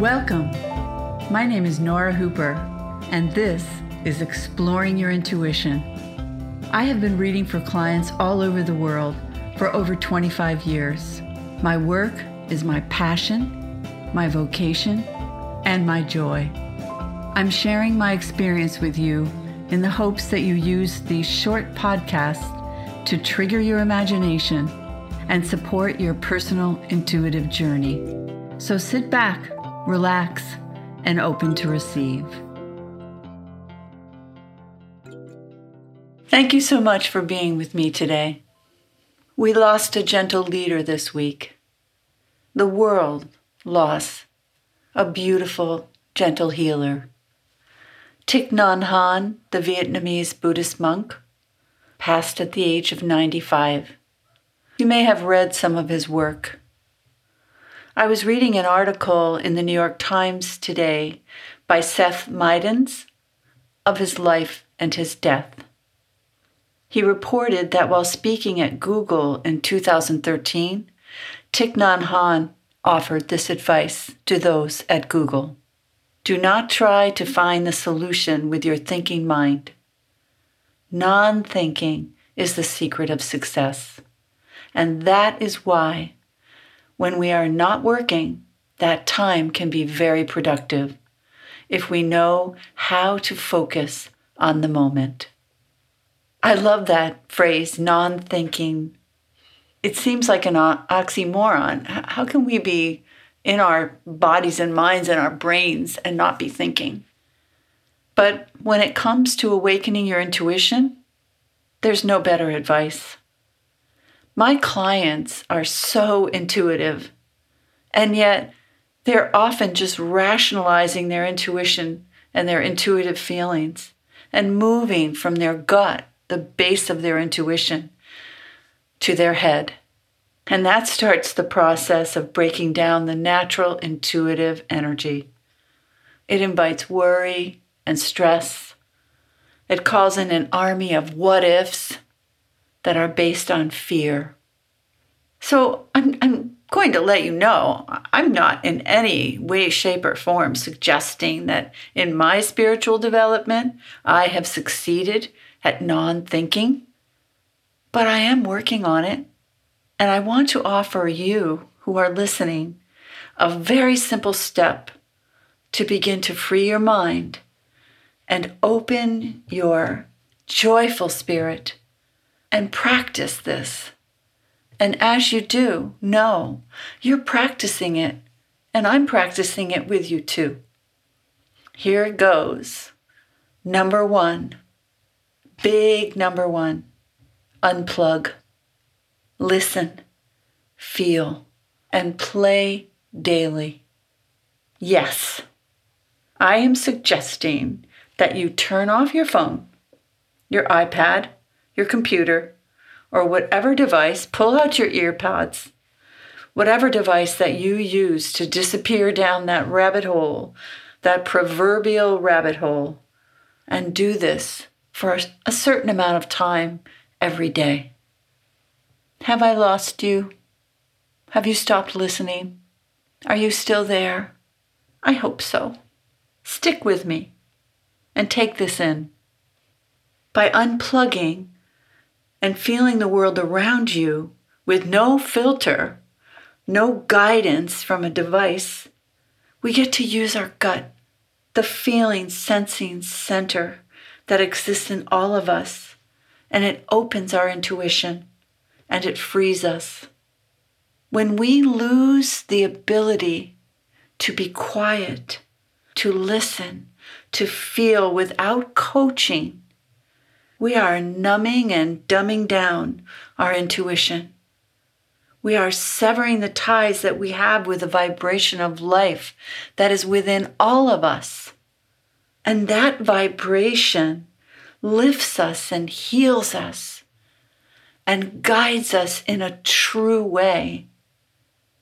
Welcome. My name is Nora Hooper, and this is Exploring Your Intuition. I have been reading for clients all over the world for over 25 years. My work is my passion, my vocation, and my joy. I'm sharing my experience with you in the hopes that you use these short podcasts to trigger your imagination and support your personal intuitive journey. So sit back, relax, and open to receive. Thank you so much for being with me today. We lost a gentle leader this week. The world lost a beautiful, gentle healer. Thich Nhat Hanh, the Vietnamese Buddhist monk, passed at the age of 95. You may have read some of his work. I was reading an article in the New York Times today by Seth Mydans of his life and his death. He reported that while speaking at Google in 2013, Thich Nhat Hanh offered this advice to those at Google. Do not try to find the solution with your thinking mind. Non thinking is the secret of success. And that is why, when we are not working, that time can be very productive if we know how to focus on the moment. I love that phrase, non thinking. It seems like an oxymoron. How can we be in our bodies and minds and our brains and not be thinking. But when it comes to awakening your intuition, there's no better advice. My clients are so intuitive, and yet they're often just rationalizing their intuition and their intuitive feelings and moving from their gut, the base of their intuition, to their head. And that starts the process of breaking down the natural intuitive energy. It invites worry and stress. It calls in an army of what ifs that are based on fear. So I'm, I'm going to let you know I'm not in any way, shape, or form suggesting that in my spiritual development I have succeeded at non thinking, but I am working on it and I want to offer you who are listening a very simple step to begin to free your mind and open your joyful spirit and practice this. And as you do, know you're practicing it, and I'm practicing it with you too. Here it goes. Number one, big number one, unplug. Listen, feel, and play daily. Yes, I am suggesting that you turn off your phone, your iPad, your computer, or whatever device, pull out your earpods, whatever device that you use to disappear down that rabbit hole, that proverbial rabbit hole, and do this for a certain amount of time every day. Have I lost you? Have you stopped listening? Are you still there? I hope so. Stick with me and take this in. By unplugging and feeling the world around you with no filter, no guidance from a device, we get to use our gut, the feeling, sensing center that exists in all of us, and it opens our intuition and it frees us. When we lose the ability to be quiet, to listen, to feel without coaching, we are numbing and dumbing down our intuition. We are severing the ties that we have with the vibration of life that is within all of us. And that vibration lifts us and heals us and guides us in a true way.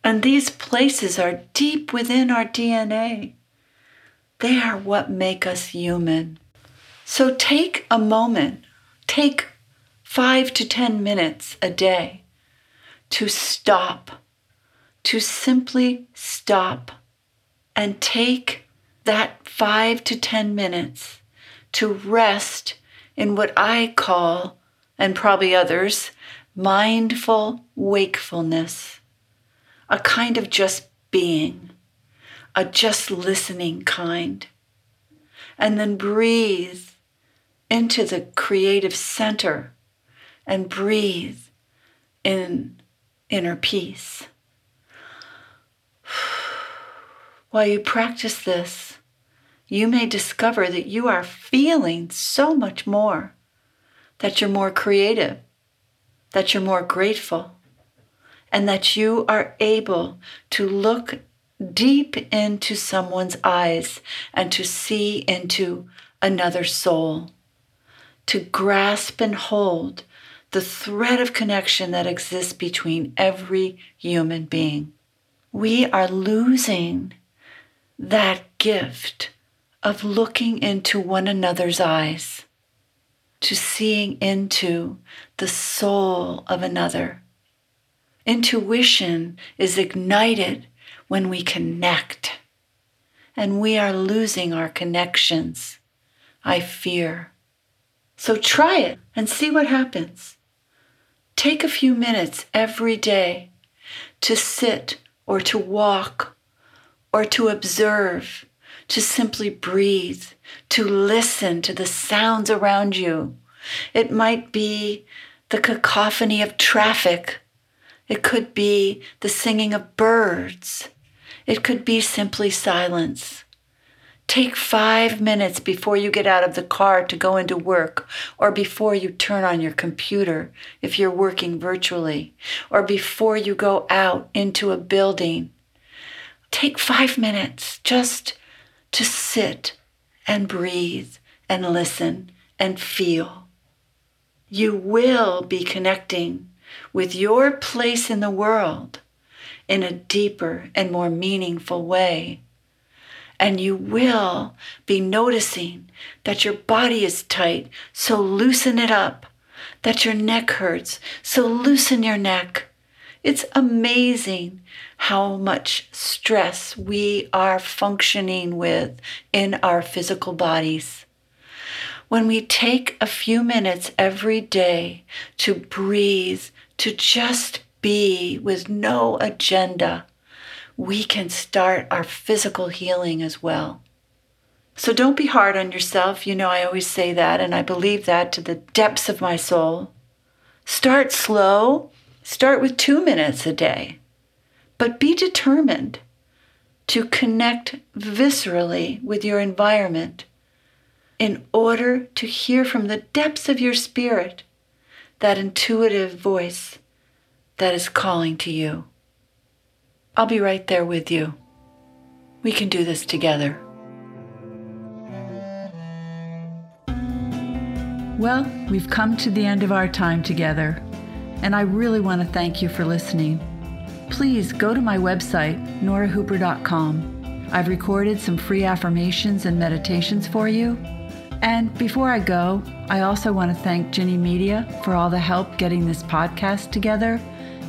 And these places are deep within our DNA. They are what make us human. So take a moment, take five to 10 minutes a day to stop, to simply stop and take that five to 10 minutes to rest in what I call, and probably others, mindful wakefulness, a kind of just being, a just listening kind. And then breathe into the creative center and breathe in inner peace. While you practice this, you may discover that you are feeling so much more, that you're more creative, that you're more grateful, and that you are able to look deep into someone's eyes and to see into another soul, to grasp and hold the thread of connection that exists between every human being. We are losing that gift of looking into one another's eyes, to seeing into the soul of another. Intuition is ignited when we connect, and we are losing our connections, I fear. So try it and see what happens. Take a few minutes every day to sit or to walk or to observe, to simply breathe, to listen to the sounds around you. It might be the cacophony of traffic. It could be the singing of birds. It could be simply silence. Take five minutes before you get out of the car to go into work, or before you turn on your computer if you're working virtually, or before you go out into a building. Take five minutes just to sit and breathe and listen and feel. You will be connecting with your place in the world in a deeper and more meaningful way and you will be noticing that your body is tight, so loosen it up. That your neck hurts, so loosen your neck. It's amazing how much stress we are functioning with in our physical bodies. When we take a few minutes every day to breathe, to just be with no agenda, we can start our physical healing as well. So don't be hard on yourself. You know, I always say that, and I believe that to the depths of my soul. Start slow. Start with two minutes a day. But be determined to connect viscerally with your environment in order to hear from the depths of your spirit that intuitive voice that is calling to you. I'll be right there with you. We can do this together. Well, we've come to the end of our time together, and I really want to thank you for listening. Please go to my website, norahooper.com. I've recorded some free affirmations and meditations for you. And before I go, I also want to thank Ginny Media for all the help getting this podcast together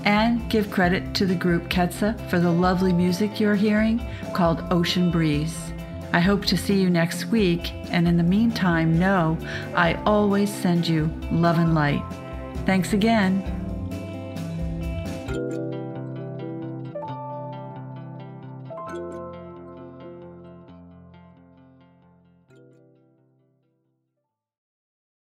and give credit to the group Ketsa for the lovely music you're hearing called Ocean Breeze. I hope to see you next week, and in the meantime, know I always send you love and light. Thanks again.